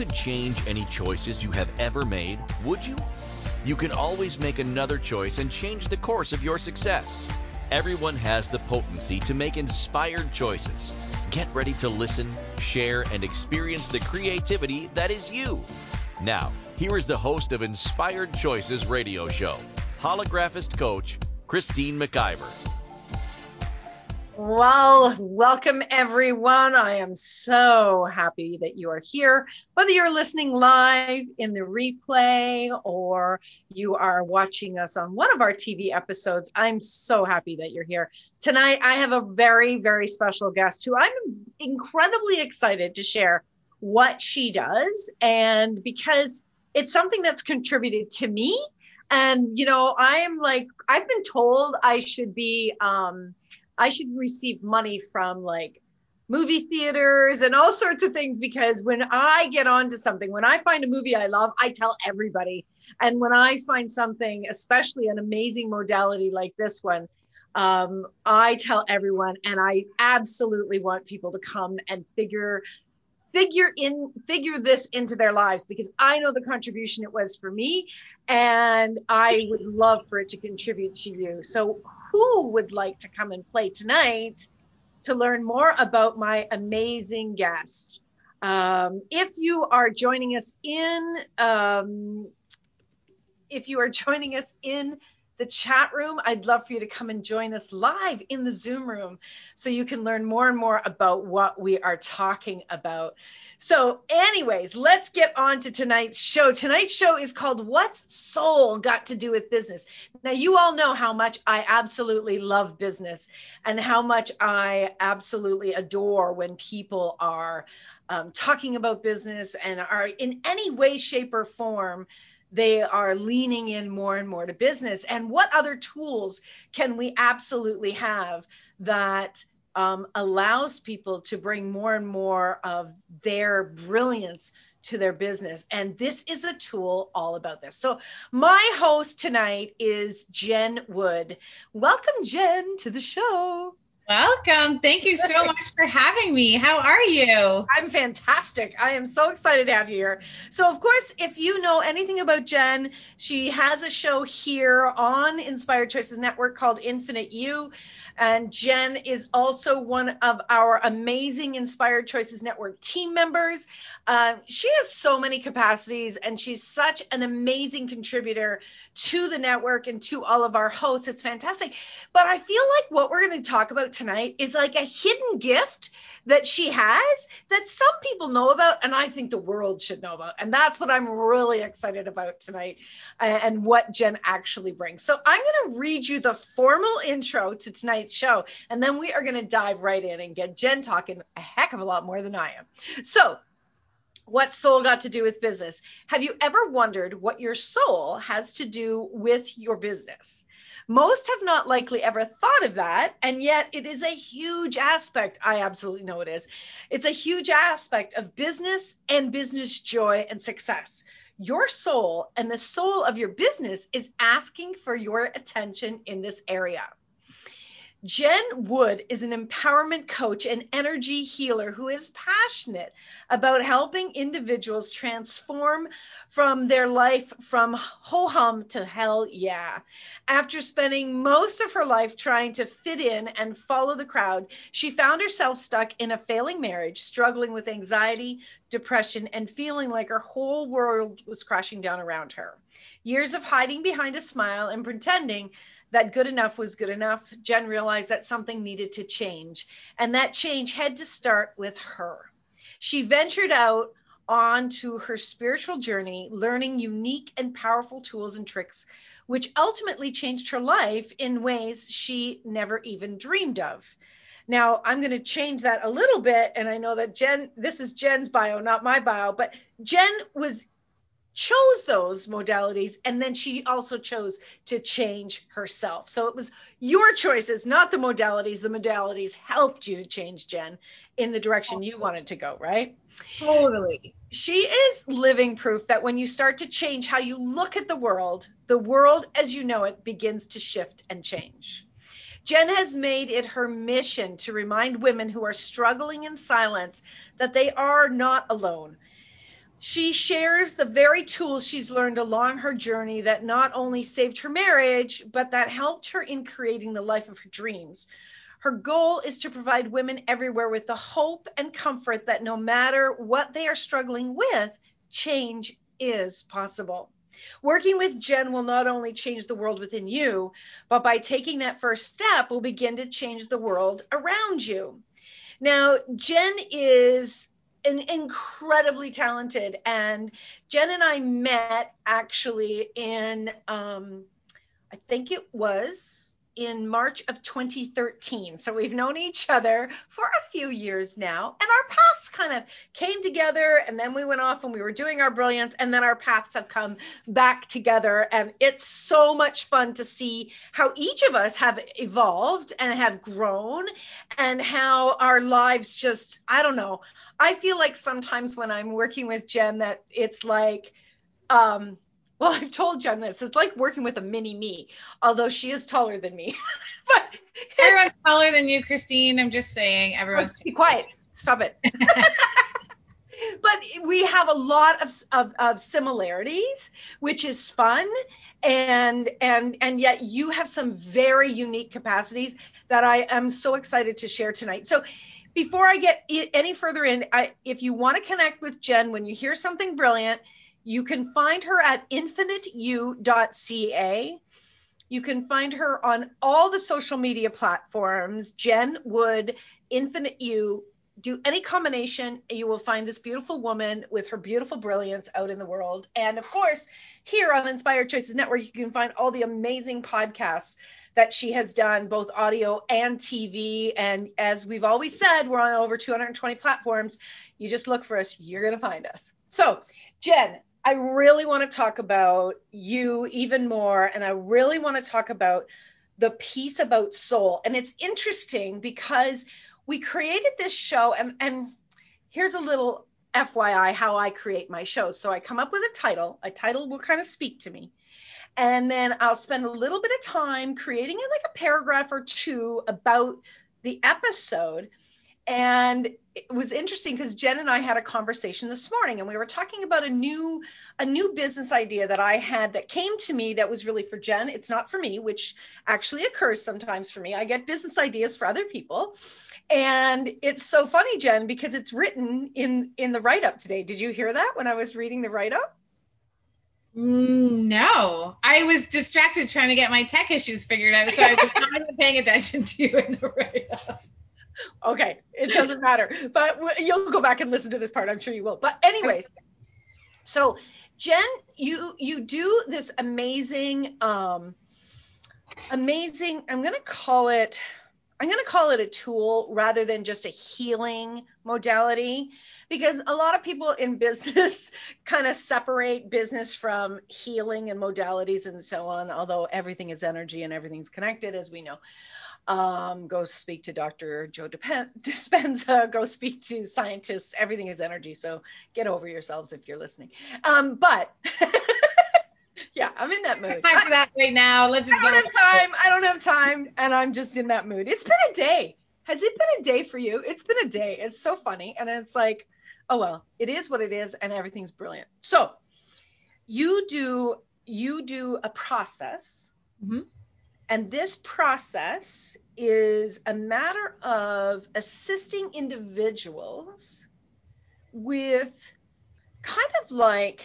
could change any choices you have ever made, would you? You can always make another choice and change the course of your success. Everyone has the potency to make inspired choices. Get ready to listen, share, and experience the creativity that is you. Now, here is the host of Inspired Choices radio show, holographist coach Christine McIver. Well, welcome everyone. I am so happy that you are here. Whether you're listening live in the replay or you are watching us on one of our TV episodes, I'm so happy that you're here. Tonight, I have a very, very special guest who I'm incredibly excited to share what she does. And because it's something that's contributed to me. And, you know, I'm like, I've been told I should be, um, I should receive money from like movie theaters and all sorts of things because when I get onto something, when I find a movie I love, I tell everybody. And when I find something, especially an amazing modality like this one, um, I tell everyone, and I absolutely want people to come and figure figure in figure this into their lives because I know the contribution it was for me and I would love for it to contribute to you. So who would like to come and play tonight to learn more about my amazing guest? Um, if you are joining us in um, if you are joining us in the chat room. I'd love for you to come and join us live in the Zoom room so you can learn more and more about what we are talking about. So, anyways, let's get on to tonight's show. Tonight's show is called What's Soul Got to Do with Business? Now, you all know how much I absolutely love business and how much I absolutely adore when people are um, talking about business and are in any way, shape, or form they are leaning in more and more to business. And what other tools can we absolutely have that um, allows people to bring more and more of their brilliance to their business? And this is a tool all about this. So, my host tonight is Jen Wood. Welcome, Jen, to the show. Welcome. Thank you so much for having me. How are you? I'm fantastic. I am so excited to have you here. So, of course, if you know anything about Jen, she has a show here on Inspired Choices Network called Infinite You. And Jen is also one of our amazing Inspired Choices Network team members. Uh, she has so many capacities and she's such an amazing contributor to the network and to all of our hosts. It's fantastic. But I feel like what we're going to talk about tonight is like a hidden gift that she has that some people know about and I think the world should know about. And that's what I'm really excited about tonight and what Jen actually brings. So I'm going to read you the formal intro to tonight's show and then we are going to dive right in and get Jen talking a heck of a lot more than I am. So what soul got to do with business? Have you ever wondered what your soul has to do with your business? Most have not likely ever thought of that, and yet it is a huge aspect. I absolutely know it is. It's a huge aspect of business and business joy and success. Your soul and the soul of your business is asking for your attention in this area. Jen Wood is an empowerment coach and energy healer who is passionate about helping individuals transform from their life from ho hum to hell yeah. After spending most of her life trying to fit in and follow the crowd, she found herself stuck in a failing marriage, struggling with anxiety, depression, and feeling like her whole world was crashing down around her. Years of hiding behind a smile and pretending that good enough was good enough, Jen realized that something needed to change. And that change had to start with her. She ventured out onto her spiritual journey, learning unique and powerful tools and tricks, which ultimately changed her life in ways she never even dreamed of. Now, I'm going to change that a little bit. And I know that Jen, this is Jen's bio, not my bio, but Jen was chose those modalities and then she also chose to change herself. So it was your choices, not the modalities. The modalities helped you to change Jen in the direction you wanted to go, right? Totally. She is living proof that when you start to change how you look at the world, the world as you know it begins to shift and change. Jen has made it her mission to remind women who are struggling in silence that they are not alone She shares the very tools she's learned along her journey that not only saved her marriage, but that helped her in creating the life of her dreams. Her goal is to provide women everywhere with the hope and comfort that no matter what they are struggling with, change is possible. Working with Jen will not only change the world within you, but by taking that first step, will begin to change the world around you. Now, Jen is an incredibly talented, and Jen and I met actually in, um, I think it was in March of 2013. So we've known each other for a few years now, and our kind of came together, and then we went off and we were doing our brilliance, and then our paths have come back together. And it's so much fun to see how each of us have evolved and have grown, and how our lives just, I don't know. I feel like sometimes when I'm working with Jen, that it's like, um, well, I've told Jen this. It's like working with a mini me, although she is taller than me. but everyone's taller than you, Christine. I'm just saying, everyone's. Be quiet. Stop it. but we have a lot of, of, of similarities, which is fun, and and and yet you have some very unique capacities that I am so excited to share tonight. So before I get any further in, I, if you want to connect with Jen when you hear something brilliant you can find her at infiniteu.ca. You can find her on all the social media platforms. Jen Wood, Infinite You. Do any combination, you will find this beautiful woman with her beautiful brilliance out in the world. And of course, here on Inspired Choices Network, you can find all the amazing podcasts that she has done, both audio and TV. And as we've always said, we're on over 220 platforms. You just look for us, you're going to find us. So, Jen, I really want to talk about you even more. And I really want to talk about the piece about soul. And it's interesting because we created this show, and, and here's a little FYI how I create my shows. So I come up with a title, a title will kind of speak to me. And then I'll spend a little bit of time creating like a paragraph or two about the episode. And it was interesting because Jen and I had a conversation this morning and we were talking about a new a new business idea that I had that came to me that was really for Jen. It's not for me, which actually occurs sometimes for me. I get business ideas for other people. And it's so funny, Jen, because it's written in in the write-up today. Did you hear that when I was reading the write-up? Mm, no, I was distracted trying to get my tech issues figured out, so I was not even paying attention to you in the write-up okay, it doesn't matter. But you'll go back and listen to this part. I'm sure you will. But anyways, so Jen, you you do this amazing, um, amazing. I'm gonna call it. I'm gonna call it a tool rather than just a healing modality because a lot of people in business kind of separate business from healing and modalities and so on although everything is energy and everything's connected as we know um, go speak to Dr. Joe Dispenza, go speak to scientists. Everything is energy, so get over yourselves if you're listening. Um, but yeah, I'm in that mood. Time for that right now. Let's just I don't have time. I don't have time, and I'm just in that mood. It's been a day. Has it been a day for you? It's been a day. It's so funny, and it's like, oh well, it is what it is, and everything's brilliant. So you do you do a process. Mm-hmm and this process is a matter of assisting individuals with kind of like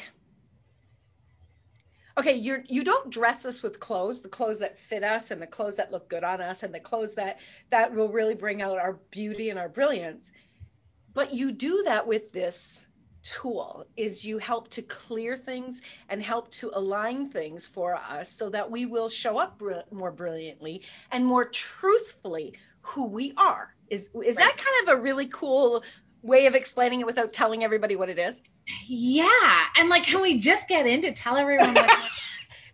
okay you're you don't dress us with clothes the clothes that fit us and the clothes that look good on us and the clothes that that will really bring out our beauty and our brilliance but you do that with this tool is you help to clear things and help to align things for us so that we will show up br- more brilliantly and more truthfully who we are. Is is right. that kind of a really cool way of explaining it without telling everybody what it is? Yeah. And like can we just get in to tell everyone what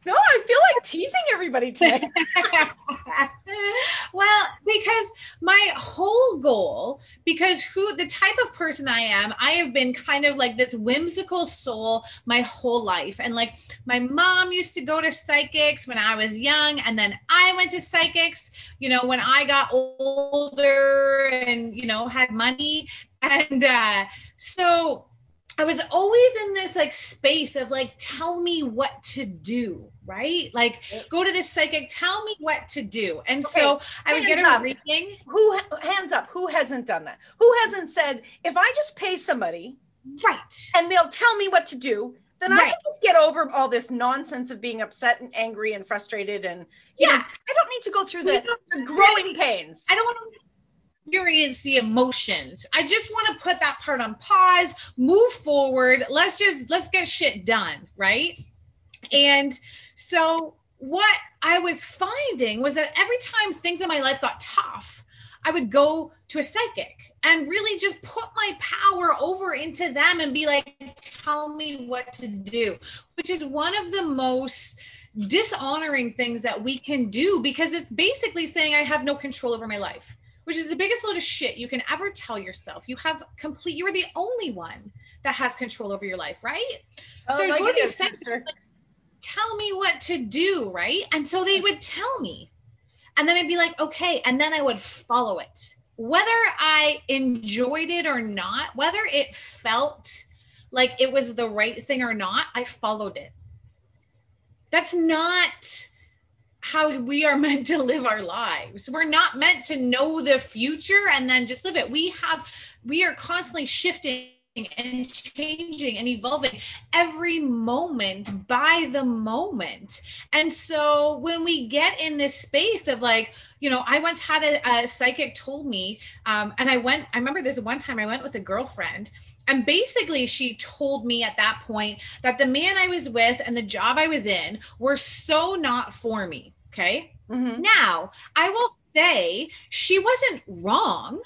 No, I feel like teasing everybody today. well, because my whole goal, because who the type of person I am, I have been kind of like this whimsical soul my whole life. And like my mom used to go to psychics when I was young, and then I went to psychics, you know, when I got older and, you know, had money. And uh, so I was always in this like space of like, tell me what to do, right? Like, go to this psychic, tell me what to do. And Okay, so I would hands get a reading. Who hands up? Who hasn't done that? Who hasn't said if I just pay somebody Right. and they'll tell me what to do, then I can just get over all this nonsense of being upset and angry and frustrated and you know, Yeah. I don't need to go through the, the growing pains. I don't want to experience the emotions. I just want to put that part on pause, move forward. Let's just let's get shit done, right? And so what I was finding was that every time things in my life got tough, I would go to a psychic and really just put my power over into them and be like, tell me what to do, which is one of the most dishonoring things that we can do because it's basically saying I have no control over my life, which is the biggest load of shit you can ever tell yourself. You have complete, you are the only one that has control over your life, right? Oh, so like go to these is, like, tell me what to do, right? And so they would tell me. And then I'd be like, okay. And then I would follow it. Whether I enjoyed it or not, whether it felt like it was the right thing or not, I followed it. That's not how we are meant to live our lives. We're not meant to know the future and then just live it. We have we are constantly shifting and changing and evolving every moment by the moment. And so when we get in this space of like, you know, I once had a, a psychic told me, um, and I went, I remember this one time I went with a girlfriend, and basically she told me at that point that the man I was with and the job I was in were so not for me. Okay. Mhm. Now, I will say she wasn't wrong.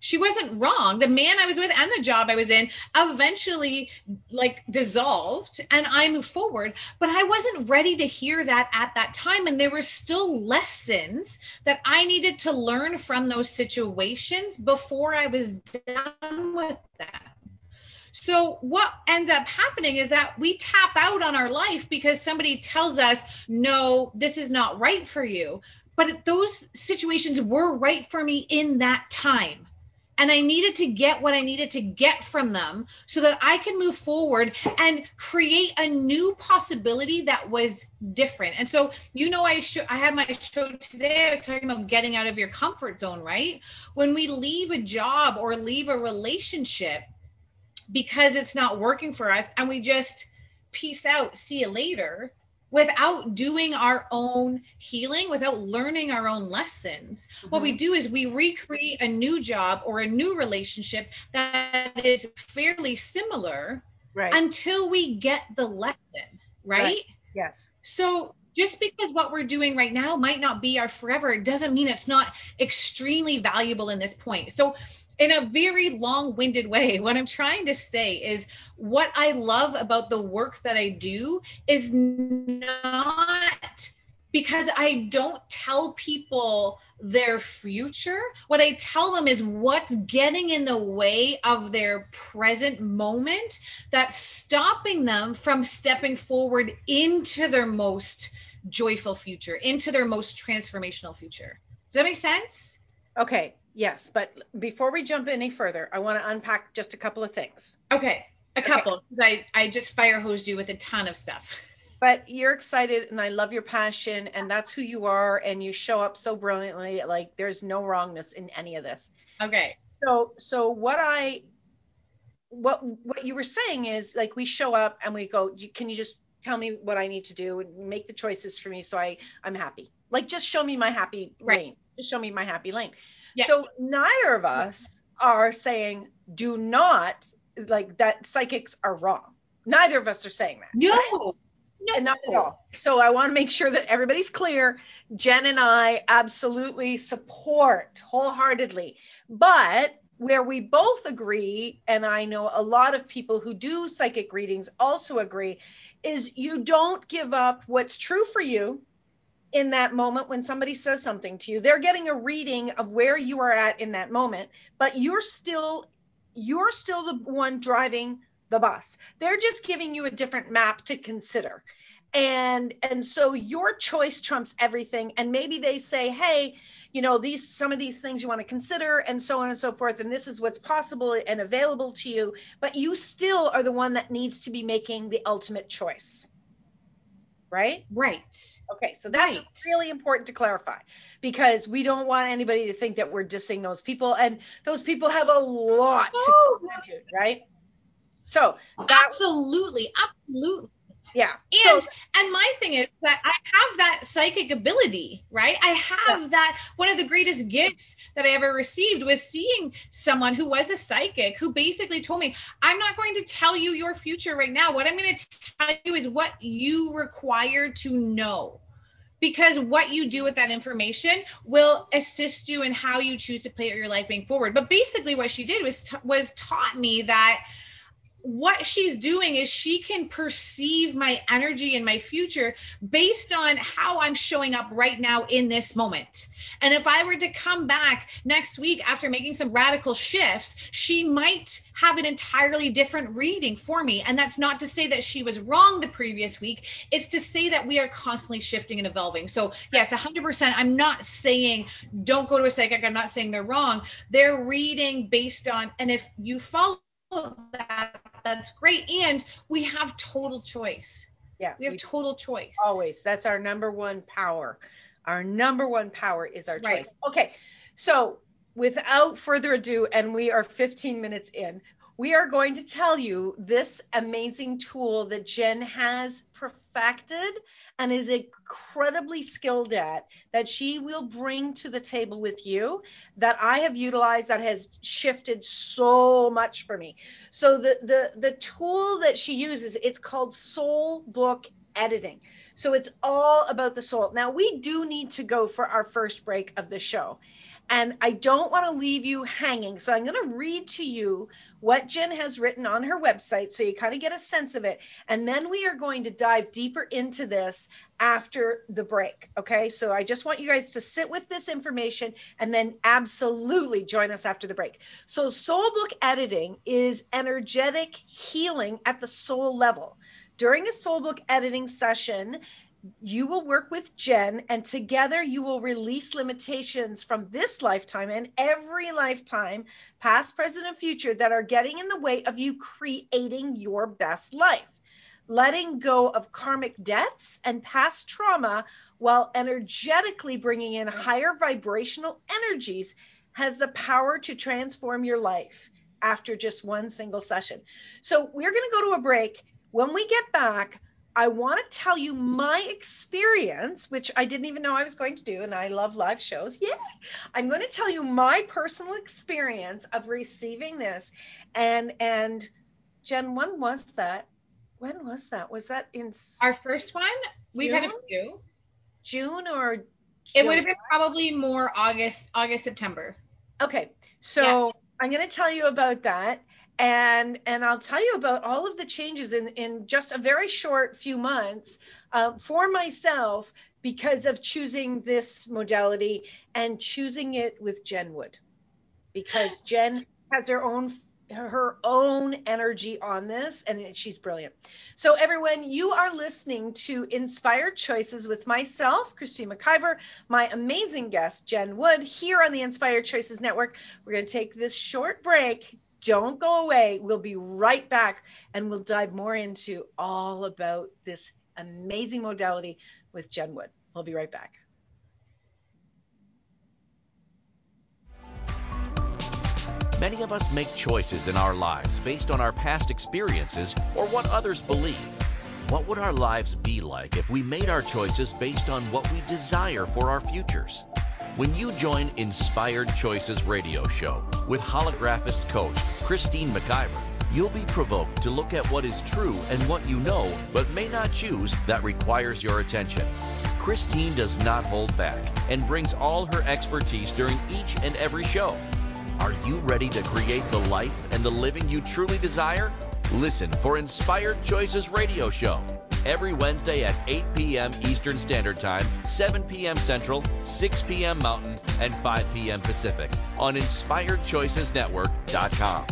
She wasn't wrong. The man I was with and the job I was in eventually like dissolved and I moved forward, but I wasn't ready to hear that at that time and there were still lessons that I needed to learn from those situations before I was done with them. So what ends up happening is that we tap out on our life because somebody tells us, "No, this is not right for you." But those situations were right for me in that time. And I needed to get what I needed to get from them so that I can move forward and create a new possibility that was different. And so, you know, I sh- I had my show today. I was talking about getting out of your comfort zone, right? When we leave a job or leave a relationship, because it's not working for us and we just peace out, see you later without doing our own healing, without learning our own lessons. What we mm-hmm. do is we recreate a new job or a new relationship that is fairly similar Right. until we get the lesson, right? Right. yes. So just because what we're doing right now might not be our forever, it doesn't mean it's not extremely valuable in this point. So in a very long-winded way, what I'm trying to say is what I love about the work that I do is not because I don't tell people their future. What I tell them is what's getting in the way of their present moment that's stopping them from stepping forward into their most joyful future, into their most transformational future. Does that make sense? Okay. Yes. But before we jump any further, I want to unpack just a couple of things. Okay, a couple. 'cause I I just fire hosed you with a ton of stuff. But you're excited and I love your passion and that's who you are and you show up so brilliantly. Like there's no wrongness in any of this. Okay. So so what I what what you were saying is like we show up and we go, can you just tell me what I need to do and make the choices for me so I I'm happy. Like just show me my happy Right. lane. Just show me my happy lane. Yeah. So neither of us are saying do not like that psychics are wrong. Neither of us are saying that. No. right? No. And not at all. So I want to make sure that everybody's clear. Jen and I absolutely support wholeheartedly. But where we both agree, and I know a lot of people who do psychic readings also agree, is you don't give up what's true for you in that moment when somebody says something to you. They're getting a reading of where you are at in that moment, but you're still you're still the one driving the bus. They're just giving you a different map to consider. And and so your choice trumps everything and maybe they say, "Hey, you know, these some of these things you want to consider and so on and so forth and this is what's possible and available to you, but you still are the one that needs to be making the ultimate choice. Right? Right. Okay, so that's Right. really important to clarify because we don't want anybody to think that we're dissing those people and those people have a lot to Oh, contribute, right? So, that absolutely, absolutely. Yeah. And so, and my thing is that I have that psychic ability, right? I have that one of the greatest gifts that I ever received was seeing someone who was a psychic who basically told me, I'm not going to tell you your future right now. What I'm going to tell you is what you require to know. Because what you do with that information will assist you in how you choose to play out your life being forward. But basically, what she did was t- was taught me that what she's doing is she can perceive my energy and my future based on how I'm showing up right now in this moment. And if I were to come back next week after making some radical shifts, she might have an entirely different reading for me. And that's not to say that she was wrong the previous week, it's to say that we are constantly shifting and evolving. So, yes, 100%. I'm not saying don't go to a psychic, I'm not saying they're wrong. They're reading based on, and if you follow that, that's great. And we have total choice. yeah. We have we- total choice. always. That's our number one power. Our number one power is our Right. choice. Okay. So, without further ado, and we are 15 minutes in, we are going to tell you this amazing tool that Jen has perfected and is incredibly skilled at that she will bring to the table with you that I have utilized that has shifted so much for me. So the the the tool that she uses it's called soul book editing. So it's all about the soul. Now we do need to go for our first break of the show. And I don't want to leave you hanging. So I'm going to read to you what Jen has written on her website so you kind of get a sense of it. And then we are going to dive deeper into this after the break. Okay. So I just want you guys to sit with this information and then absolutely join us after the break. So, soul book editing is energetic healing at the soul level. During a soul book editing session, you will work with Jen, and together you will release limitations from this lifetime and every lifetime, past, present, and future, that are getting in the way of you creating your best life. Letting go of karmic debts and past trauma while energetically bringing in higher vibrational energies has the power to transform your life after just one single session. So, we're going to go to a break. When we get back, I want to tell you my experience, which I didn't even know I was going to do, and I love live shows. Yay! I'm going to tell you my personal experience of receiving this. And and Jen, when was that? When was that? Was that in Our first one, we've had a June? few. June or It would have been probably more August, August, September. Okay, so I'm going to tell you about that, and and I'll tell you about all of the changes in in just a very short few months um, for myself because of choosing this modality and choosing it with Jen Wood, because Jen has her own her own energy on this and she's brilliant. So everyone, you are listening to Inspired Choices with myself, Christine McIver, my amazing guest, Jen Wood, here on the Inspired Choices Network. We're going to take this short break. Don't go away. We'll be right back and we'll dive more into all about this amazing modality with Jen Wood. We'll be right back. Many of us make choices in our lives based on our past experiences or what others believe. What would our lives be like if we made our choices based on what we desire for our futures? When you join Inspired Choices radio show with holographist coach Christine McIver, you'll be provoked to look at what is true and what you know but may not choose that requires your attention. Christine does not hold back and brings all her expertise during each and every show. Are you ready to create the life and the living you truly desire? Listen for Inspired Choices Radio Show every Wednesday at 8 p.m. Eastern Standard Time, 7 p.m. Central, 6 p.m. Mountain, and 5 p.m. Pacific on InspiredChoicesNetwork.com.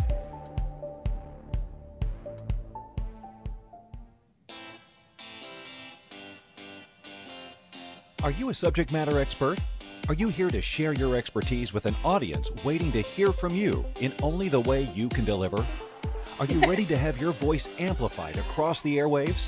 Are you a subject matter expert? Are you here to share your expertise with an audience waiting to hear from you in only the way you can deliver? Are you ready to have your voice amplified across the airwaves?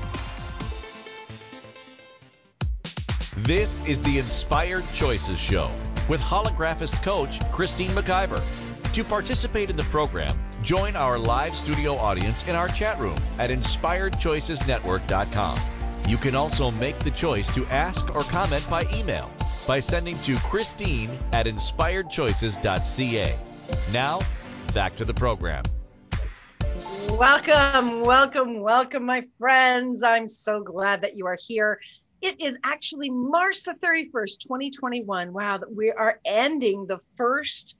This is the Inspired Choices Show with holographist coach Christine McIver. To participate in the program, join our live studio audience in our chat room at inspiredchoicesnetwork.com. You can also make the choice to ask or comment by email by sending to Christine at inspiredchoices.ca. Now, back to the program. Welcome, welcome, welcome, my friends. I'm so glad that you are here. It is actually March the 31st, 2021. Wow, we are ending the first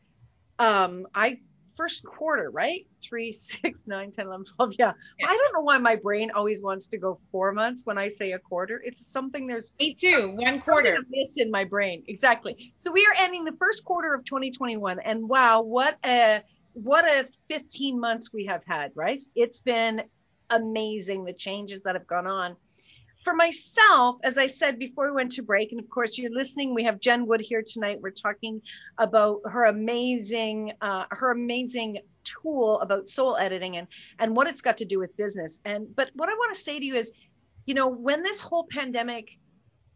um I first quarter, right? Three, six, nine, 10, 11, 12. Yeah. yeah. I don't know why my brain always wants to go four months when I say a quarter. It's something there's me too. One quarter. miss in my brain. Exactly. So we are ending the first quarter of 2021. And wow, what a what a 15 months we have had, right? It's been amazing the changes that have gone on for myself, as I said before we went to break, and of course you're listening, we have Jen Wood here tonight. We're talking about her amazing, uh, her amazing tool about soul editing and and what it's got to do with business. And but what I want to say to you is, you know, when this whole pandemic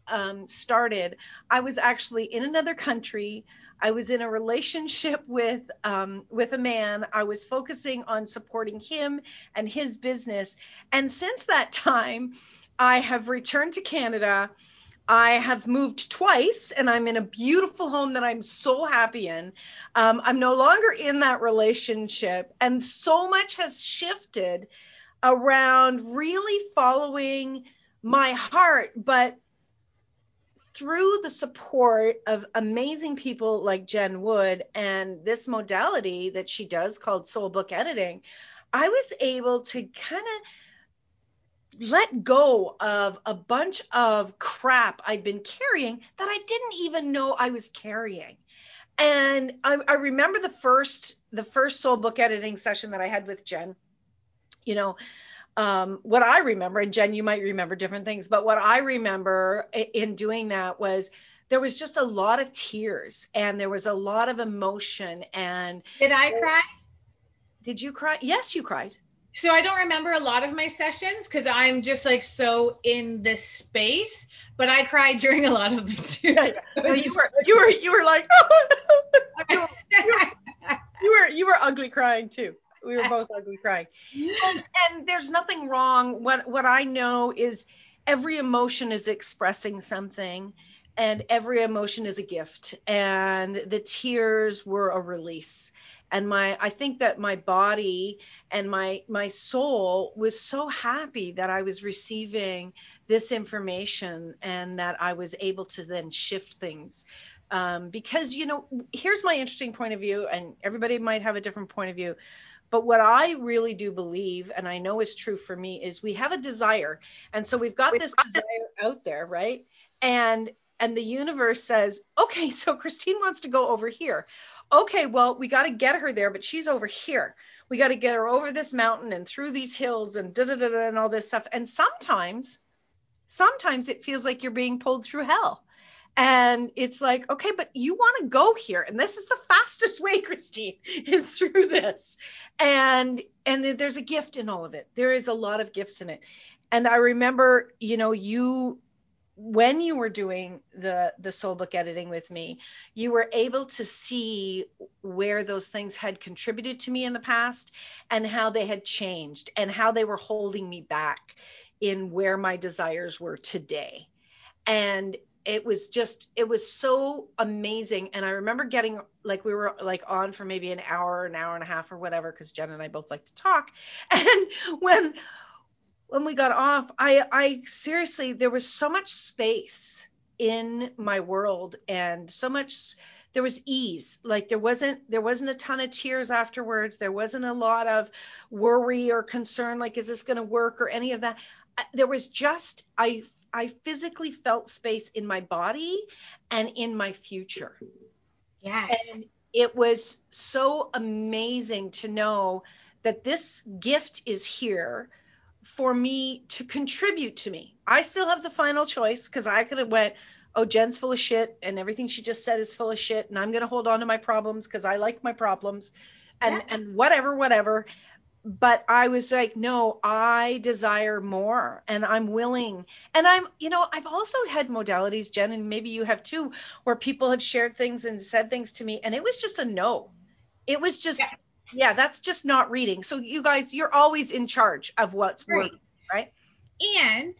um, started, I was actually in another country. I was in a relationship with um, with a man. I was focusing on supporting him and his business. And since that time, I have returned to Canada. I have moved twice and I'm in a beautiful home that I'm so happy in. Um, I'm no longer in that relationship. And so much has shifted around really following my heart, but through the support of amazing people like Jen Wood and this modality that she does called soul book editing, I was able to kind of let go of a bunch of crap I'd been carrying that I didn't even know I was carrying. And I, I remember the first the first soul book editing session that I had with Jen. You know, um, what I remember, and Jen, you might remember different things, but what I remember in doing that was there was just a lot of tears and there was a lot of emotion. And did I cry? Did you cry? Yes, you cried. So I don't remember a lot of my sessions because I'm just like so in this space. But I cried during a lot of them too. Yeah, yeah. you were you were you were like you, were, you were you were ugly crying too. We were both ugly crying. And, and there's nothing wrong. What what I know is every emotion is expressing something and every emotion is a gift and the tears were a release and my i think that my body and my my soul was so happy that i was receiving this information and that i was able to then shift things um, because you know here's my interesting point of view and everybody might have a different point of view but what I really do believe, and I know is true for me, is we have a desire. And so we've got this desire out there, right? And and the universe says, okay, so Christine wants to go over here okay, well, we got to get her there, but she's over here. We got to get her over this mountain and through these hills and da da da and all this stuff. And sometimes, sometimes it feels like you're being pulled through hell. And it's like, okay, but you want to go here, and this is the fastest way, Christine, is through this. And and there's a gift in all of it. There is a lot of gifts in it. And I remember, you know, you when you were doing the the soul book editing with me you were able to see where those things had contributed to me in the past and how they had changed and how they were holding me back in where my desires were today. And it was just it was so amazing. And i remember getting like we were like on for maybe an hour an hour and a half or whatever because jen and i both like to talk. And when when we got off, I, I seriously, there was so much space in my world and so much, there was ease. Like there wasn't there wasn't a ton of tears afterwards. There wasn't a lot of worry or concern like is this going to work or any of that. There was just I I physically felt space in my body and in my future. Yes. And it was so amazing to know that this gift is here for me to contribute to me. I still have the final choice because I could have went, oh, Jen's full of shit and everything she just said is full of shit and I'm gonna hold on to my problems because I like my problems and yeah. and whatever, whatever. But I was like, no, I desire more and I'm willing. And I'm, you know, I've also had modalities, Jen, and maybe you have too, where people have shared things and said things to me, and it was just a no. It was just yeah yeah, that's just not reading. So you guys, you're always in charge of what's right. working, right? And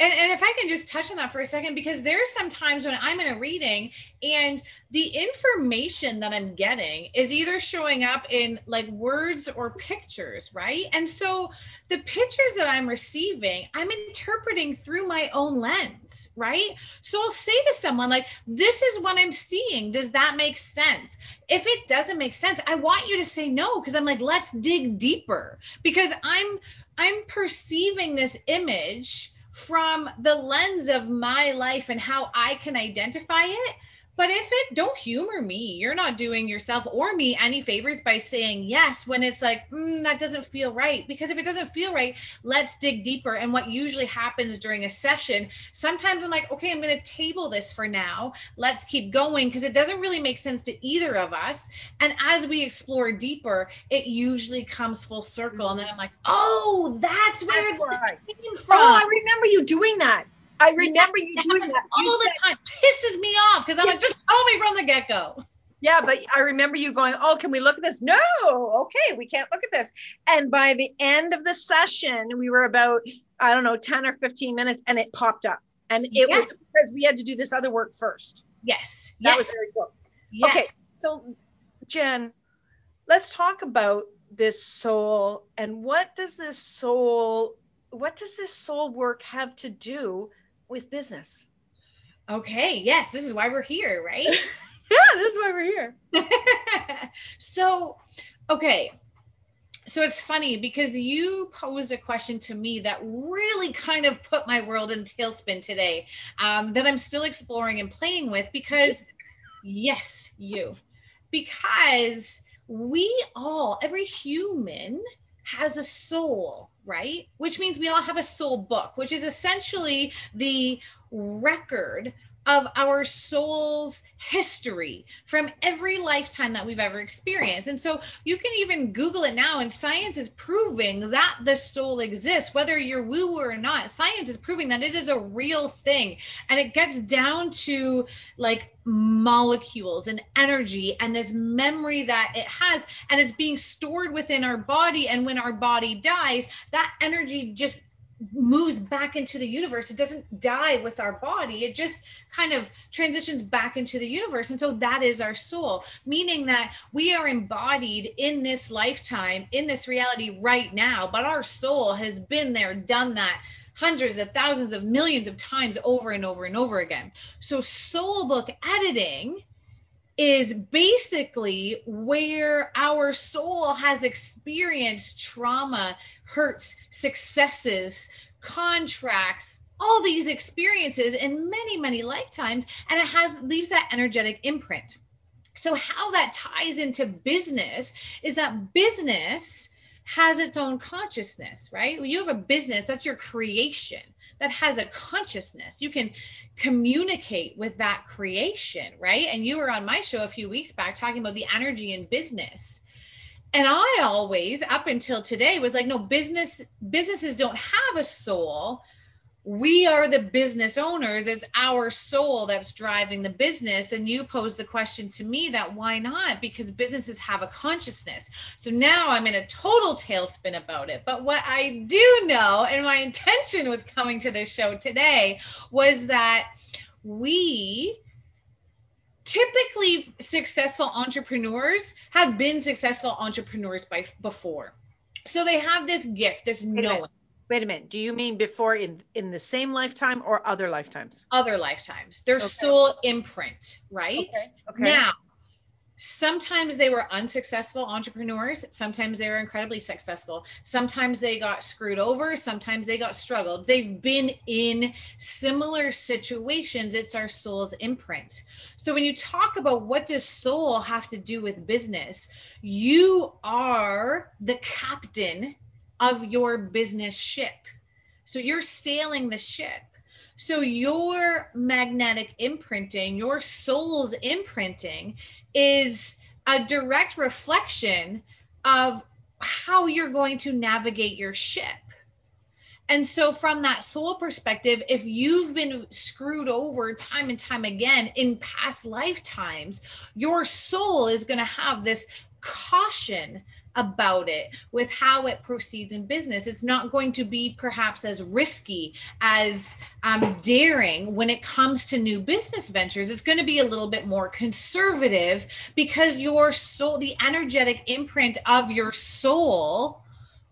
and, and if I can just touch on that for a second, because there's some times when I'm in a reading and the information that I'm getting is either showing up in like words or pictures, right? And so the pictures that I'm receiving, I'm interpreting through my own lens, right? So I'll say to someone, like, this is what I'm seeing. Does that make sense? If it doesn't make sense, I want you to say no, because I'm like, let's dig deeper. Because I'm I'm perceiving this image from the lens of my life and how I can identify it but if it don't humor me, you're not doing yourself or me any favors by saying yes when it's like mm, that doesn't feel right. Because if it doesn't feel right, let's dig deeper. And what usually happens during a session, sometimes I'm like, okay, I'm going to table this for now. Let's keep going because it doesn't really make sense to either of us. And as we explore deeper, it usually comes full circle. And then I'm like, oh, that's where that's right. came from. Oh, I remember you doing that. I remember you doing that all the time. Pisses me off because I'm like, just tell me from the get go. Yeah, but I remember you going, "Oh, can we look at this?" No, okay, we can't look at this. And by the end of the session, we were about I don't know, 10 or 15 minutes, and it popped up. And it yes. was because we had to do this other work first. Yes. That yes. was very cool. Yes. Okay, so Jen, let's talk about this soul and what does this soul what does this soul work have to do with business. Okay, yes, this is why we're here, right? yeah, this is why we're here. so, okay. So it's funny because you posed a question to me that really kind of put my world in tailspin today um, that I'm still exploring and playing with because, yes, you. Because we all, every human has a soul, right? Which means we all have a soul book, which is essentially the record of our soul's history from every lifetime that we've ever experienced. And so you can even Google it now, and science is proving that the soul exists, whether you're woo woo or not. Science is proving that it is a real thing. And it gets down to like molecules and energy and this memory that it has, and it's being stored within our body. And when our body dies, that energy just moves back into the universe. It doesn't die with our body. It just kind of transitions back into the universe. And so that is our soul, meaning that we are embodied in this lifetime, in this reality right now, but our soul has been there, done that hundreds of thousands of millions of times over and over and over again. So soul book editing is basically where our soul has experienced trauma, hurts, successes, contracts, all these experiences in many, many lifetimes, and it has leaves that energetic imprint. So how that ties into business is that business has its own consciousness, right? When you have a business, that's your creation that has a consciousness. You can communicate with that creation, right? And you were on my show a few weeks back talking about the energy in business. And I always, up until today, was like, no, business businesses don't have a soul we are the business owners. It's our soul that's driving the business. And you pose the question to me that why not? Because businesses have a consciousness. So now i'm in a total tailspin about it. But what i do know and my intention with coming to this show today was that we typically successful entrepreneurs have been successful entrepreneurs by before. So they have this gift this knowing Wait a minute. Do you mean before in in the same lifetime or other lifetimes? Other lifetimes. Their Okay. soul imprint, right? Okay. Now, sometimes they were unsuccessful entrepreneurs. Sometimes they were incredibly successful. Sometimes they got screwed over. Sometimes they got struggled. They've been in similar situations. It's our soul's imprint. So when you talk about what does soul have to do with business, you are the captain of your business ship. So you're sailing the ship. So your magnetic imprinting, your soul's imprinting is a direct reflection of how you're going to navigate your ship. And so, from that soul perspective, if you've been screwed over time and time again in past lifetimes, your soul is going to have this caution about it with how it proceeds in business. It's not going to be perhaps as risky, as um, daring when it comes to new business ventures. It's going to be a little bit more conservative because your soul, the energetic imprint of your soul,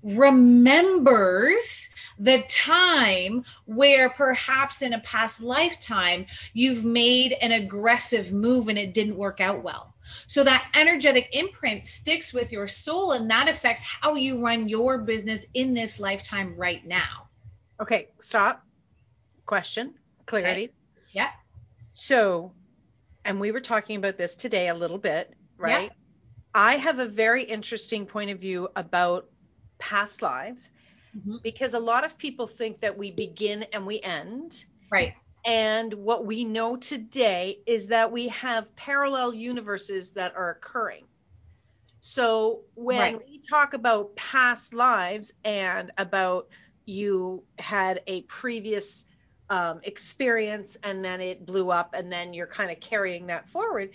remembers the time where perhaps in a past lifetime you've made an aggressive move and it didn't work out well. So that energetic imprint sticks with your soul and that affects how you run your business in this lifetime right now. Okay, stop. Question, clarity. Yeah. So, and we were talking about this today a little bit, right? Yeah. I have a very interesting point of view about past lives Mhm. because a lot of people think that we begin and we end. Right. And what we know today is that we have parallel universes that are occurring. So when Right. we talk about past lives and about you had a previous um, experience and then it blew up and then you're kind of carrying that forward,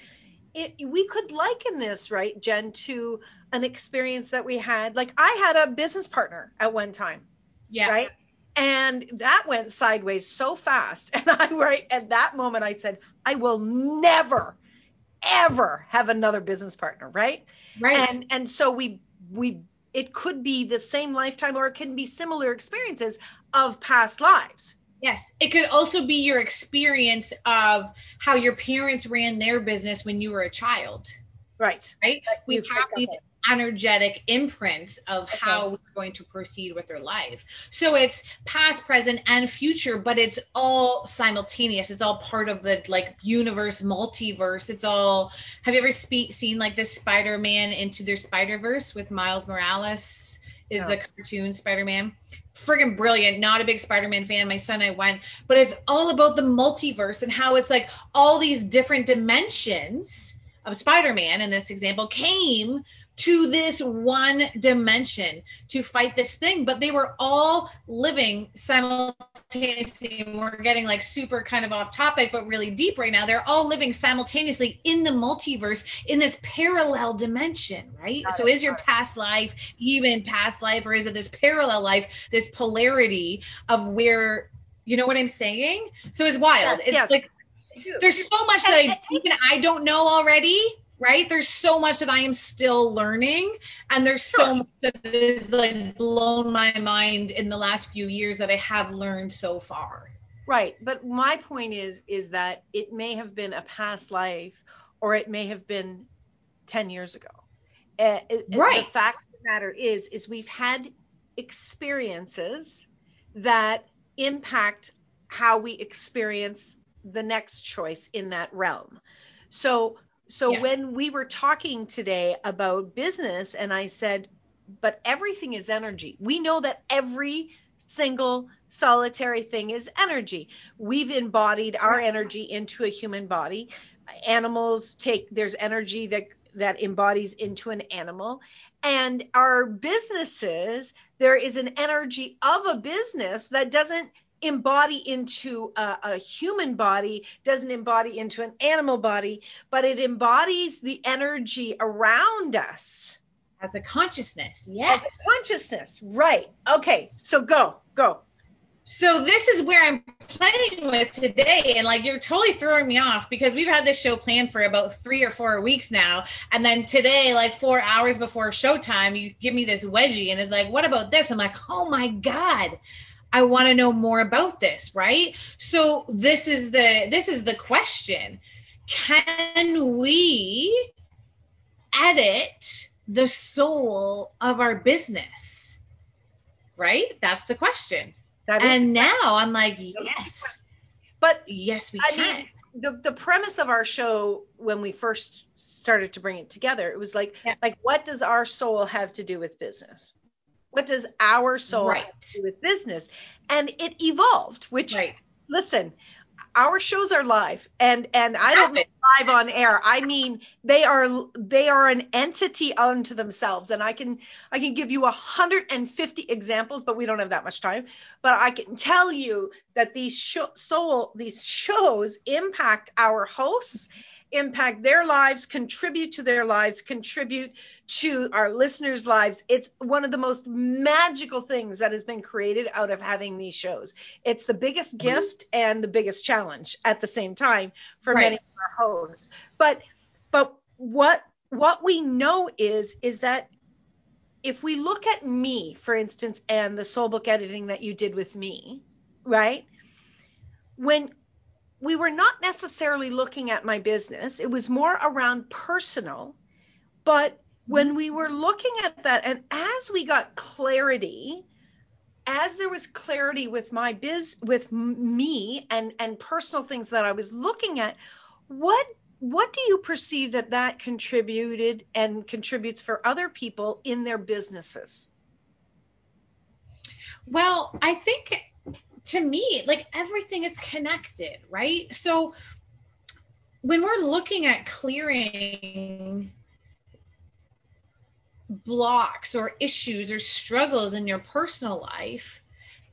it, we could liken this, right, Jen, to an experience that we had. Like I had a business partner at one time Yeah. right? And that went sideways so fast. And I right at that moment I said, I will never, ever have another business partner, right? Right. And and so we we it could be the same lifetime or it can be similar experiences of past lives. Yes. It could also be your experience of how your parents ran their business when you were a child, Right. right? We You've have these. Energetic imprint of Okay. how we're going to proceed with our life. So it's past, present, and future, but it's all simultaneous. It's all part of the like universe, multiverse. It's all. Have you ever spe- seen like this Spider-Man into their Spider-Verse with Miles Morales? Is No. the cartoon Spider-Man? Friggin' brilliant. Not a big Spider-Man fan. My son and I went, but it's all about the multiverse and how it's like all these different dimensions of Spider-Man in this example came to this one dimension to fight this thing, but they were all living simultaneously. We're getting like super kind of off topic, but really deep right now. They're all living simultaneously in the multiverse in this parallel dimension, right? Got so it, is your past life even past life, or is it this parallel life, this polarity of where you know what I'm saying? So it's wild. Yes, it's yes. like there's so much that I even I don't know already, right? There's so much that I am still learning, and there's so Sure. much that is like blown my mind in the last few years that I have learned so far. Right. But my point is is that it may have been a past life or it may have been 10 years ago. Uh, Right. The fact of the matter is is we've had experiences that impact how we experience the next choice in that realm. So so Yeah. when we were talking today about business and I said but everything is energy. We know that every single solitary thing is energy. We've embodied our energy into a human body. Animals take there's energy that that embodies into an animal and our businesses there is an energy of a business that doesn't embody into a, a human body doesn't embody into an animal body but it embodies the energy around us As a consciousness, yes. as a consciousness right okay so go go so this is where I'm playing with today, and like you're totally throwing me off because we've had this show planned for about three or four weeks now, and then today, like four hours before showtime, you give me this wedgie, and it's like, what about this? I'm like, oh my god, I want to know more about this, right? So this is the this is the question. Can we edit the soul of our business? Right? That's the question. That is, and now I'm like, yes. But yes, we I can. mean, the the premise of our show when we first started to bring it together, it was like Yeah. like what does our soul have to do with business? What does our soul Right. do with business? And it evolved, which right. listen, our shows are live and and I don't mean live on air. I mean they are they are an entity unto themselves and I can I can give you 150 examples but we don't have that much time. But I can tell you that these show, soul these shows impact our hosts impact their lives, contribute to their lives, contribute to our listeners' lives. It's one of the most magical things that has been created out of having these shows. It's the biggest mm-hmm. gift and the biggest challenge at the same time for Right. many of our hosts. But but what what we know is is that if we look at me, for instance, and the soul book editing that you did with me, right? When we were not necessarily looking at my business, it was more around personal. But when we were looking at that, and as we got clarity, as there was clarity with my biz, with me and and personal things that I was looking at, what what do you perceive that that contributed and contributes for other people in their businesses? Well, I think to me, like everything is connected, right? So when we're looking at clearing blocks or issues or struggles in your personal life,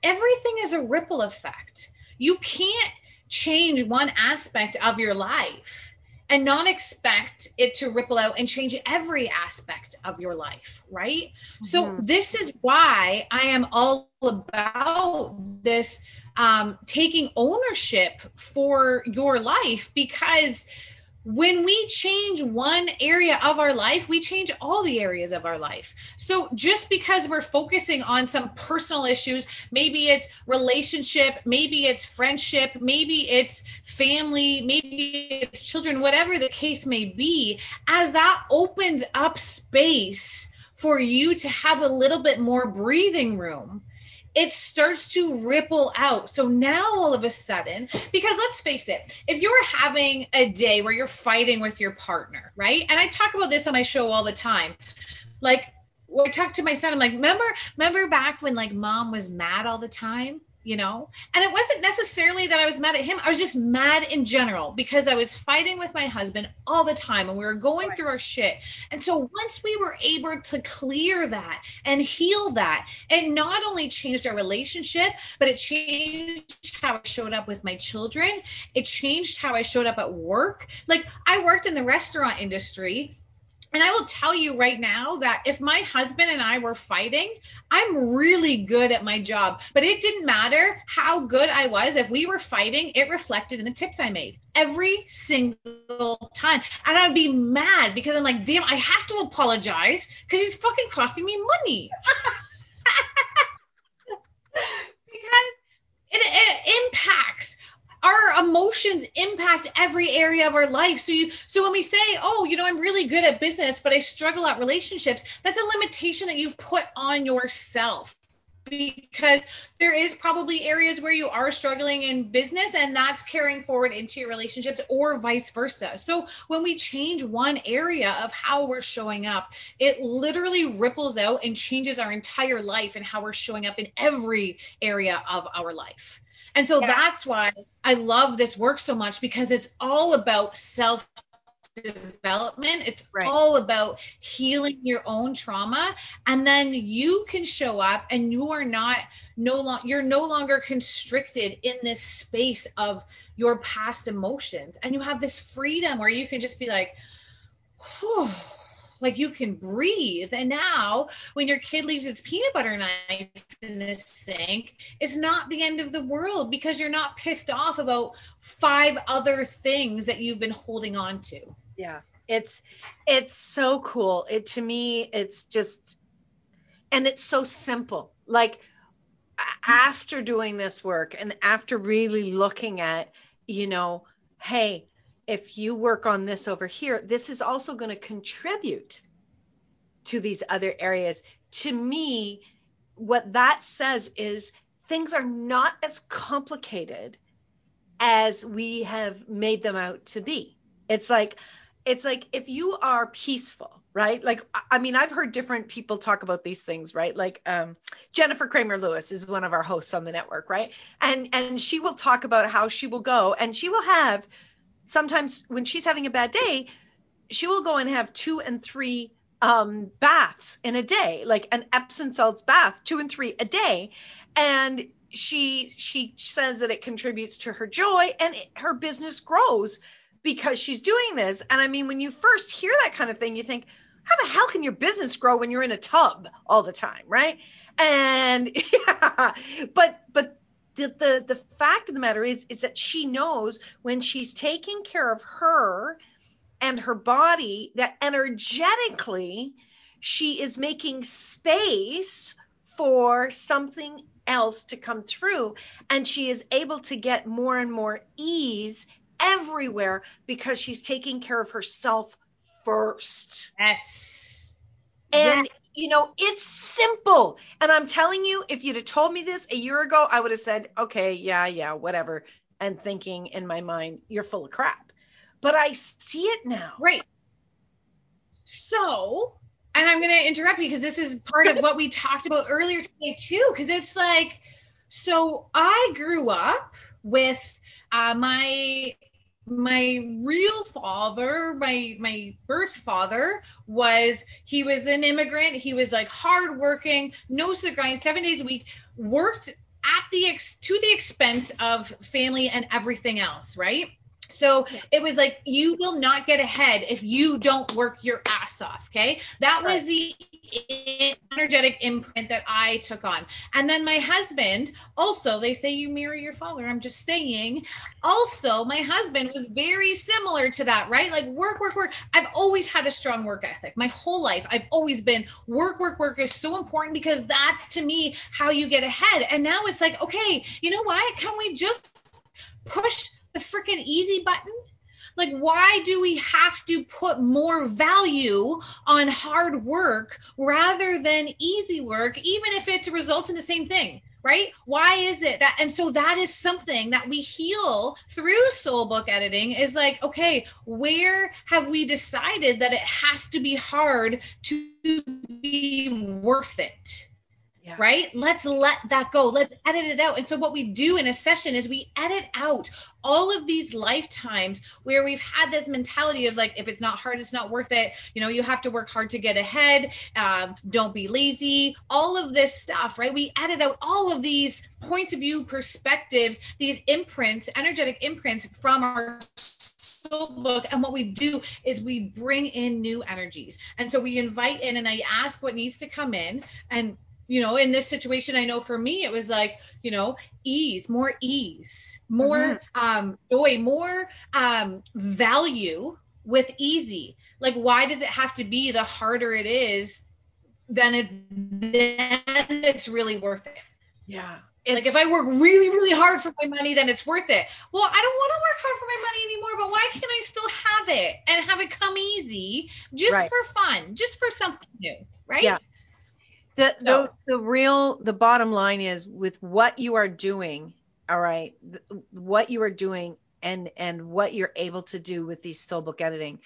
everything is a ripple effect. You can't change one aspect of your life and not expect it to ripple out and change every aspect of your life, right? So Mhm. this is why I am all about this um, taking ownership for your life because when we change one area of our life, we change all the areas of our life. So just because we're focusing on some personal issues, maybe it's relationship, maybe it's friendship, maybe it's family, maybe it's children, whatever the case may be, as that opens up space for you to have a little bit more breathing room it starts to ripple out. So now all of a sudden, because let's face it, if you're having a day where you're fighting with your partner, right? And I talk about this on my show all the time. Like I talk to my son, I'm like, remember, remember back when like mom was mad all the time, you know? And it wasn't necessarily that I was mad at him. I was just mad in general because I was fighting with my husband all the time and we were going Right. through our shit. And so once we were able to clear that and heal that, it not only changed our relationship, but it changed how I showed up with my children. It changed how I showed up at work. Like I worked in the restaurant industry. And I will tell you right now that if my husband and I were fighting, I'm really good at my job. But it didn't matter how good I was. If we were fighting, it reflected in the tips I made every single time. And I'd be mad because I'm like, damn, I have to apologize because he's fucking costing me money. because it, it impacts our emotions impact every area of our life. So you so when we say, "Oh, you know, I'm really good at business, but I struggle at relationships," that's a limitation that you've put on yourself. Because there is probably areas where you are struggling in business and that's carrying forward into your relationships or vice versa. So when we change one area of how we're showing up, it literally ripples out and changes our entire life and how we're showing up in every area of our life. And so Yeah. that's why I love this work so much because it's all about self development. It's Right. all about healing your own trauma and then you can show up and you are not no long you're no longer constricted in this space of your past emotions and you have this freedom where you can just be like, "Whew, like you can breathe. And now when your kid leaves its peanut butter knife in the sink, it's not the end of the world because you're not pissed off about five other things that you've been holding on to. Yeah. It's it's so cool. It to me it's just and it's so simple. Like after doing this work and after really looking at, you know, hey, if you work on this over here, this is also going to contribute to these other areas. To me, what that says is things are not as complicated as we have made them out to be. It's like it's like if you are peaceful, right? Like I mean, I've heard different people talk about these things, right? Like um, Jennifer Kramer Lewis is one of our hosts on the network, right? And and she will talk about how she will go and she will have sometimes when she's having a bad day, she will go and have two and three um, baths in a day, like an Epsom salts bath, two and three a day, and she she says that it contributes to her joy and it, her business grows because she's doing this. And I mean, when you first hear that kind of thing, you think, how the hell can your business grow when you're in a tub all the time, right? And yeah, but but the, the the fact of the matter is is that she knows when she's taking care of her and her body that energetically she is making space for something else to come through and she is able to get more and more ease everywhere because she's taking care of herself first. Yes. And yes. You know, it's simple. And I'm telling you, if you'd have told me this a year ago, I would have said, okay, yeah, yeah, whatever. And thinking in my mind, you're full of crap. But I see it now. Right. So, and I'm going to interrupt you because this is part of what we talked about earlier today, too. Because it's like, so I grew up with uh, my my real father, my my birth father, was he was an immigrant. He was like hardworking, nose to the grind, seven days a week, worked at the ex- to the expense of family and everything else, right? So it was like you will not get ahead if you don't work your ass off. Okay. That was the energetic imprint that I took on. And then my husband, also, they say you mirror your father. I'm just saying. Also, my husband was very similar to that, right? Like work, work, work. I've always had a strong work ethic. My whole life, I've always been work, work, work is so important because that's to me how you get ahead. And now it's like, okay, you know what? Can we just push the freaking easy button? Like, why do we have to put more value on hard work rather than easy work, even if it results in the same thing? Right? Why is it that? And so that is something that we heal through soul book editing is like, okay, where have we decided that it has to be hard to be worth it? Yeah. Right? Let's let that go. Let's edit it out. And so, what we do in a session is we edit out all of these lifetimes where we've had this mentality of like, if it's not hard, it's not worth it. You know, you have to work hard to get ahead. Um, don't be lazy. All of this stuff, right? We edit out all of these points of view, perspectives, these imprints, energetic imprints from our soul book and what we do is we bring in new energies and so we invite in and i ask what needs to come in and you know in this situation i know for me it was like you know ease more ease more mm-hmm. um joy more um value with easy like why does it have to be the harder it is then it then it's really worth it yeah like if I work really, really hard for my money, then it's worth it. Well, I don't want to work hard for my money anymore, but why can't I still have it and have it come easy just right. for fun, just for something new, right? Yeah. The, the the real the bottom line is with what you are doing, all right, what you are doing and and what you're able to do with these soul book editing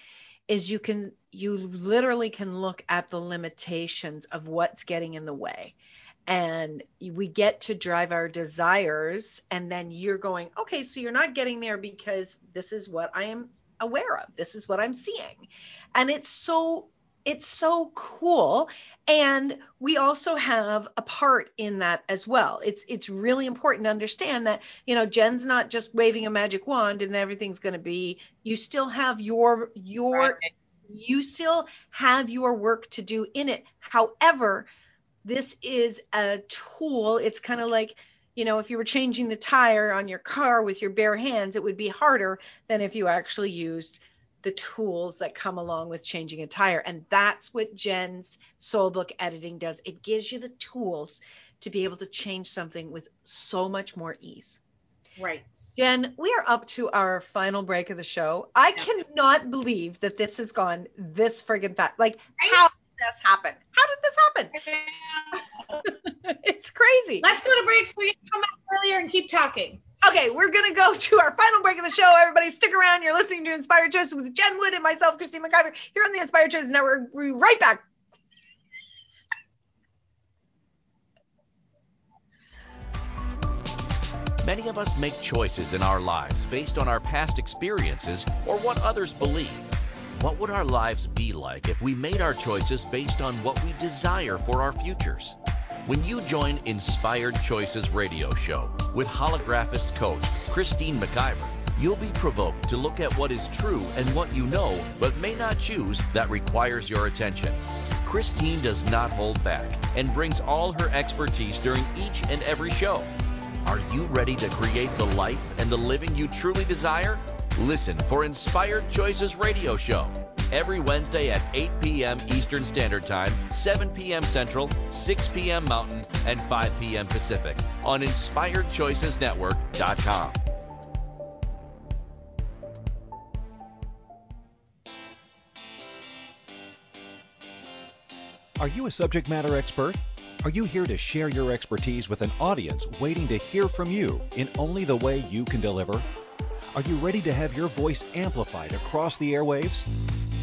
is you can you literally can look at the limitations of what's getting in the way. And we get to drive our desires and then you're going okay so you're not getting there because this is what i am aware of. This is what i'm seeing. And it's so it's so cool and we also have a part in that as well it's it's really important to understand that you know jen's not just waving a magic wand and everything's going to be you still have your your right. You still have your work to do in it. However, this is a tool. It's kind of like, you know, if you were changing the tire on your car with your bare hands, it would be harder than if you actually used the tools that come along with changing a tire. And that's what Jen's soul book editing does. It gives you the tools to be able to change something with so much more ease. Right. Jen, we are up to our final break of the show. I yeah. cannot believe that this has gone this friggin' fast. Like, right? how did this happen? How did this happen? it's crazy. Let's go to break so we can come back earlier and keep talking. Okay, we're going to go to our final break of the show. Everybody stick around. You're listening to Inspired Choices with Jen Wood and myself, Christine McIver, here on the Inspired Choices Network. We'll be right back. Many of us make choices in our lives based on our past experiences or what others believe. What would our lives be like if we made our choices based on what we desire for our futures? When you join Inspired Choices radio show with holographist coach Christine McIver, you'll be provoked to look at what is true and what you know but may not choose that requires your attention. Christine does not hold back and brings all her expertise during each and every show. Are you ready to create the life and the living you truly desire? Listen for Inspired Choices Radio Show every Wednesday at 8 p.m. Eastern Standard Time, 7 p.m. Central, 6 p.m. Mountain, and 5 p.m. Pacific on InspiredChoicesNetwork.com. Are you a subject matter expert? Are you here to share your expertise with an audience waiting to hear from you in only the way you can deliver? Are you ready to have your voice amplified across the airwaves?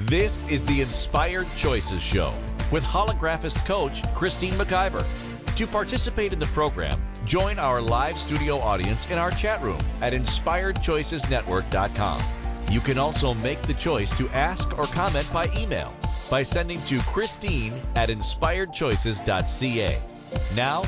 This is the Inspired Choices Show with holographist coach Christine McIver. To participate in the program, join our live studio audience in our chat room at inspiredchoicesnetwork.com. You can also make the choice to ask or comment by email by sending to Christine at inspiredchoices.ca. Now,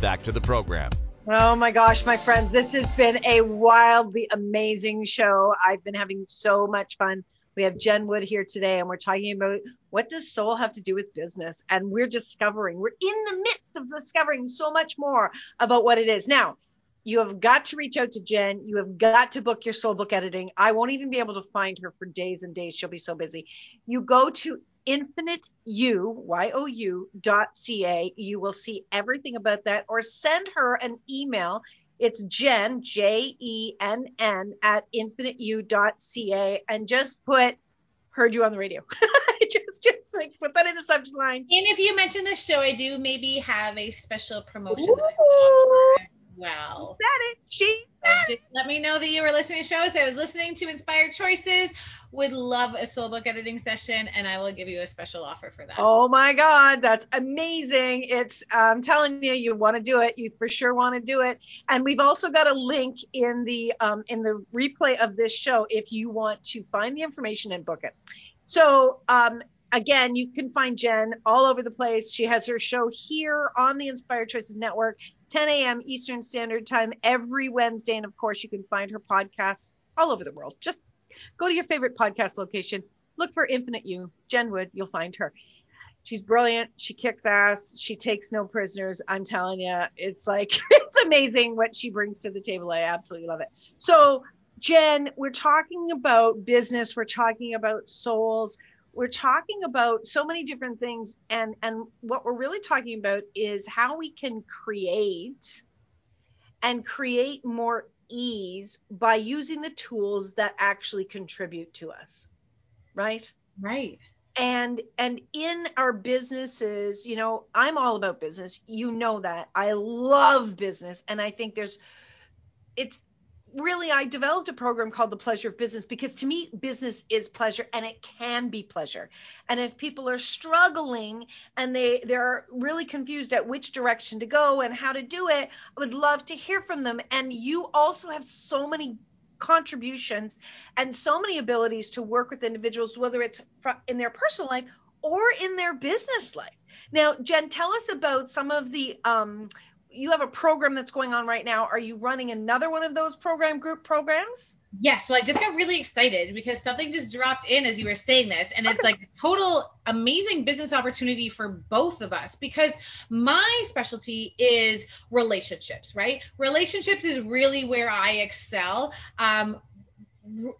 back to the program. Oh my gosh, my friends, this has been a wildly amazing show. I've been having so much fun. We have Jen Wood here today, and we're talking about what does soul have to do with business? And we're discovering, we're in the midst of discovering so much more about what it is. Now, you have got to reach out to Jen. You have got to book your soul book editing. I won't even be able to find her for days and days. She'll be so busy. You go to infiniteu, dot C-A. You will see everything about that or send her an email. It's Jen, J-E-N-N at infiniteu.ca and just put heard you on the radio. just just like put that in the subject line. And if you mention the show, I do maybe have a special promotion well. Said it. She said it. Let me know that you were listening to shows. I was listening to Inspired Choices. Would love a soul book editing session, and I will give you a special offer for that. Oh my God, that's amazing! It's I'm telling you, you want to do it. You for sure want to do it. And we've also got a link in the um, in the replay of this show if you want to find the information and book it. So um, again, you can find Jen all over the place. She has her show here on the Inspired Choices Network. 10 a.m. Eastern Standard Time every Wednesday. And of course, you can find her podcasts all over the world. Just go to your favorite podcast location, look for Infinite You, Jen Wood, you'll find her. She's brilliant. She kicks ass. She takes no prisoners. I'm telling you, it's like, it's amazing what she brings to the table. I absolutely love it. So, Jen, we're talking about business, we're talking about souls, we're talking about so many different things and and what we're really talking about is how we can create and create more ease by using the tools that actually contribute to us right? Right. And and in our businesses you know i'm all about business. You know that. I love business and i think there's it's really I developed a program called the pleasure of business because to me business is pleasure and it can be pleasure. And if people are struggling and they they're really confused at which direction to go and how to do it, I would love to hear from them. And you also have so many contributions and so many abilities to work with individuals whether it's in their personal life or in their business life. Now, Jen, tell us about some of the um, you have a program that's going on right now. Are you running another one of those program group programs? Yes, well, I just got really excited because something just dropped in as you were saying this, and it's like a total amazing business opportunity for both of us because my specialty is relationships, right? Relationships is really where I excel. Um,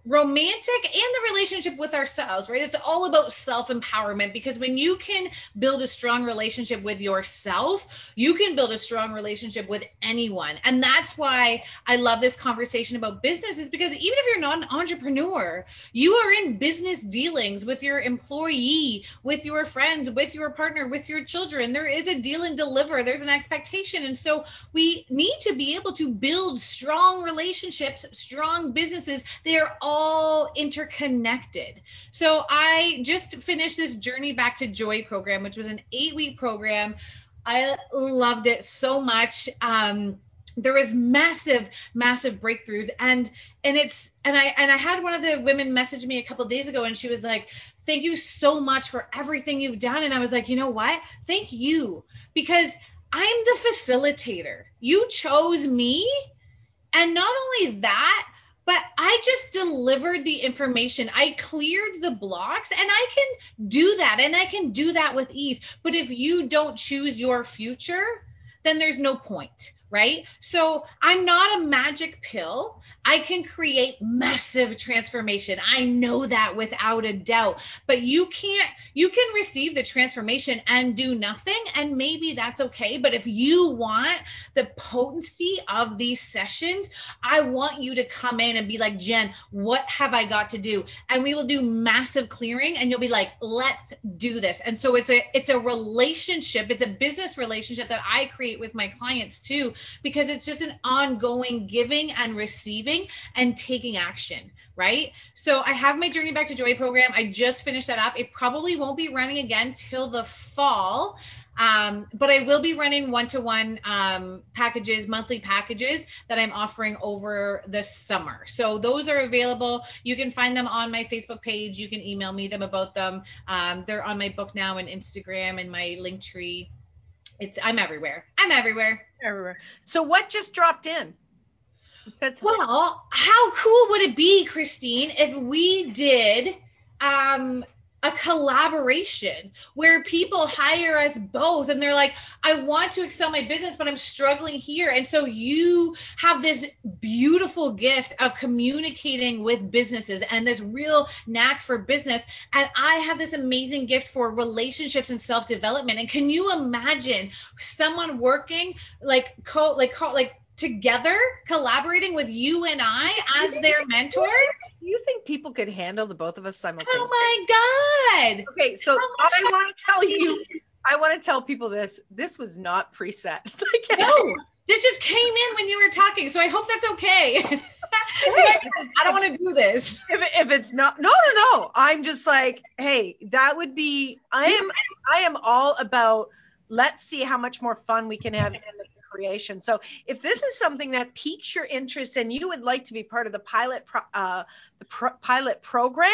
romantic and the relationship with ourselves, right? It's all about self empowerment because when you can build a strong relationship with yourself, you can build a strong relationship with anyone. And that's why I love this conversation about business, is because even if you're not an entrepreneur, you are in business dealings with your employee, with your friends, with your partner, with your children. There is a deal and deliver, there's an expectation. And so we need to be able to build strong relationships, strong businesses. They they're all interconnected. So I just finished this Journey Back to Joy program, which was an eight week program. I loved it so much. Um, there was massive massive breakthroughs and and it's and i and i had one of the women message me a couple days ago and she was like thank you so much for everything you've done and i was like you know what thank you because i'm the facilitator you chose me and not only that but I just delivered the information. I cleared the blocks and I can do that and I can do that with ease. But if you don't choose your future, then there's no point right? So I'm not a magic pill. I can create massive transformation. I know that without a doubt. But you can't, you can receive the transformation and do nothing, and maybe that's okay. But if you want the potency of these sessions, I want you to come in and be like, Jen, what have I got to do? And we will do massive clearing, and you'll be like, let's do this. And so it's a it's a relationship, it's a business relationship that I create with my clients too because it's just an ongoing giving and receiving and taking action, right? So I have my Journey Back to Joy program. I just finished that up. It probably won't be running again till the fall. Um, but I will be running one-to-one um, packages, monthly packages that I'm offering over the summer. So those are available. You can find them on my Facebook page. You can email me them about them. Um, they're on my book now and Instagram and my Linktree. It's I'm everywhere. I'm everywhere. Everywhere. So what just dropped in? Well, how cool would it be, Christine, if we did um a collaboration where people hire us both and they're like, I want to excel my business, but I'm struggling here. And so you have this beautiful gift of communicating with businesses and this real knack for business. And I have this amazing gift for relationships and self development. And can you imagine someone working like co like co like together collaborating with you and I as their mentor? Do you think people could handle the both of us simultaneously? Oh my god. Okay, so I want to tell you I want to tell people this. This was not preset. no. This just came in when you were talking, so I hope that's okay. hey, I don't want to do this. If, if it's not, no, no, no. I'm just like, hey, that would be. I am, I am all about. Let's see how much more fun we can have in the creation. So if this is something that piques your interest and you would like to be part of the pilot pro, uh, the pro, pilot program,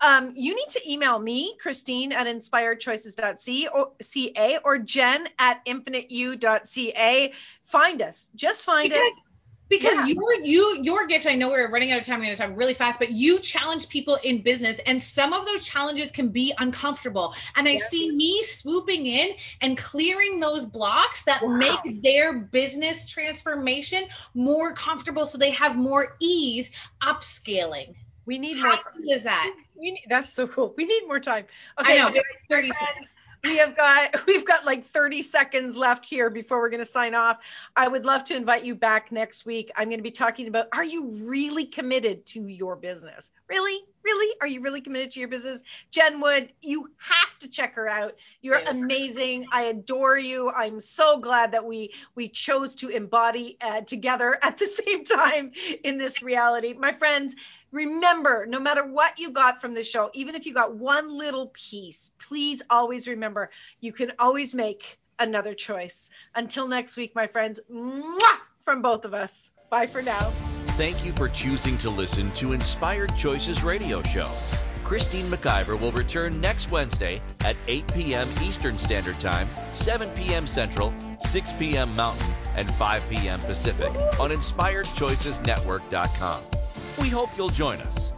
um, you need to email me, Christine at inspiredchoices.ca or Jen at infiniteu.ca. Find us. Just find because, us because yeah. your you your gift i know we're running out of time i'm going to talk really fast but you challenge people in business and some of those challenges can be uncomfortable and i yeah. see me swooping in and clearing those blocks that wow. make their business transformation more comfortable so they have more ease upscaling we need How more time. is that we need, that's so cool we need more time okay I know, 30 friends we have got we've got like 30 seconds left here before we're going to sign off. I would love to invite you back next week. I'm going to be talking about are you really committed to your business? Really? Really? Are you really committed to your business? Jen Wood, you have to check her out. You're Yes. amazing. I adore you. I'm so glad that we we chose to embody uh, together at the same time in this reality. My friends, remember, no matter what you got from the show, even if you got one little piece, please always remember you can always make another choice. Until next week, my friends, mwah, from both of us. Bye for now. Thank you for choosing to listen to Inspired Choices Radio Show. Christine McIver will return next Wednesday at 8 p.m. Eastern Standard Time, 7 p.m. Central, 6 p.m. Mountain, and 5 p.m. Pacific on InspiredChoicesNetwork.com. We hope you'll join us.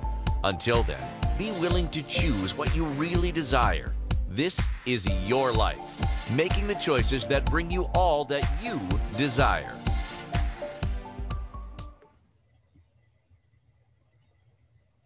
Until then, be willing to choose what you really desire. This is your life, making the choices that bring you all that you desire.